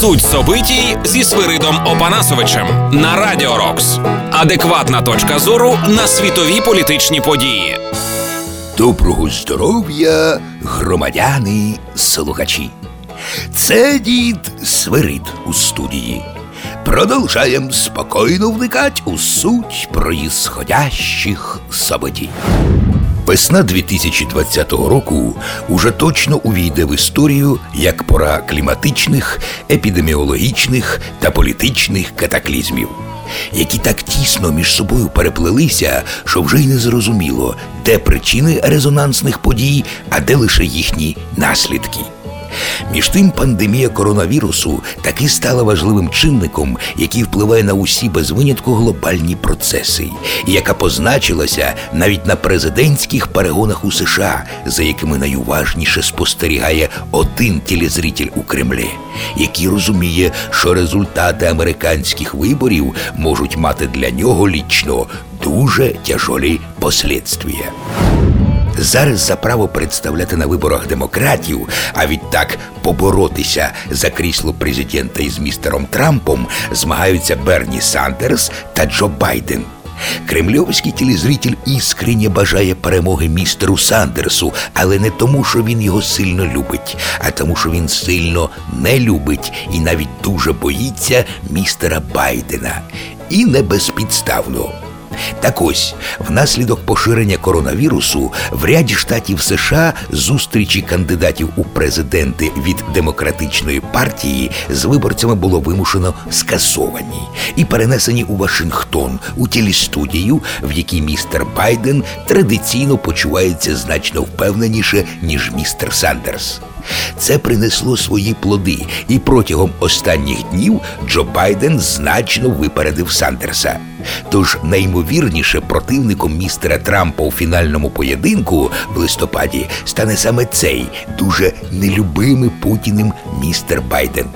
Суть собитій зі Свиридом Опанасовичем на Радіо Рокс. Адекватна точка зору на світові політичні події. Доброго здоров'я, громадяни, слухачі. Це дід Свирид у студії. Продовжаємо спокійно вникати у суть проїсходящих событий. Весна 2020 року уже точно увійде в історію як пора кліматичних, епідеміологічних та політичних катаклізмів, які так тісно між собою переплелися, що вже й не зрозуміло, де причини резонансних подій, а де лише їхні наслідки. Між тим, пандемія коронавірусу таки стала важливим чинником, який впливає на усі без винятку глобальні процеси, і яка позначилася навіть на президентських перегонах у США, за якими найуважніше спостерігає один телезритель у Кремлі, який розуміє, що результати американських виборів можуть мати для нього лічно дуже тяжолі послідствия. Зараз за право представляти на виборах демократів, а відтак поборотися за крісло президента із містером Трампом змагаються Берні Сандерс та Джо Байден. Кремльовський телезритель іскренне бажає перемоги містеру Сандерсу, але не тому, що він його сильно любить, а тому, що він сильно не любить і навіть дуже боїться містера Байдена. І не безпідставно. Так ось, внаслідок поширення коронавірусу в ряді штатів США зустрічі кандидатів у президенти від демократичної партії з виборцями було вимушено скасовані і перенесені у Вашингтон у телестудію, в якій містер Байден традиційно почувається значно впевненіше ніж містер Сандерс. Це принесло свої плоди, і протягом останніх днів Джо Байден значно випередив Сандерса. Тож найімовірніше противником містера Трампа у фінальному поєдинку в листопаді стане саме цей дуже нелюбимий Путіним містер Байден.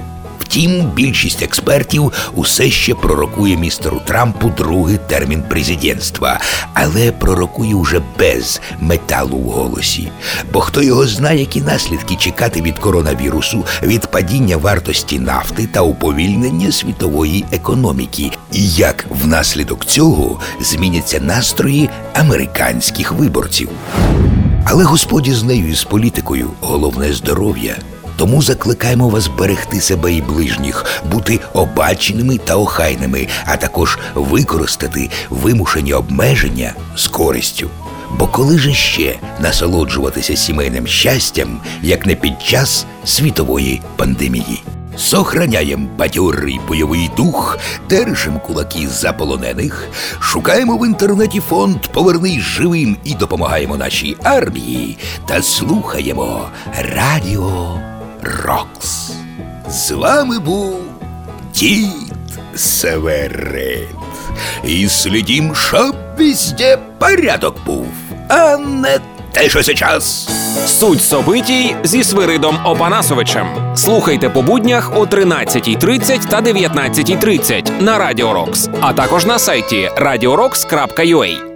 Втім, більшість експертів усе ще пророкує містеру Трампу другий термін президентства, але пророкує уже без металу в голосі. Бо хто його знає, які наслідки чекати від коронавірусу, від падіння вартості нафти та уповільнення світової економіки, і як внаслідок цього зміняться настрої американських виборців. Але господі з нею і з політикою головне здоров'я. Тому закликаємо вас берегти себе і ближніх, бути обаченими та охайними, а також використати вимушені обмеження з користю. Бо коли же ще насолоджуватися сімейним щастям, як не під час світової пандемії? Сохраняємо бадьорий бойовий дух, держим кулаки за полонених, шукаємо в інтернеті фонд Повернись живим і допомагаємо нашій армії та слухаємо Радіо Рокс. З вами був дід Северет. І слідім, щоб везде порядок був, а не те, що сейчас. Суть собитій зі Свиридом Опанасовичем. Слухайте по буднях о 13.30 та 19.30 на Радіо Рокс, а також на сайті radiorocks.ua.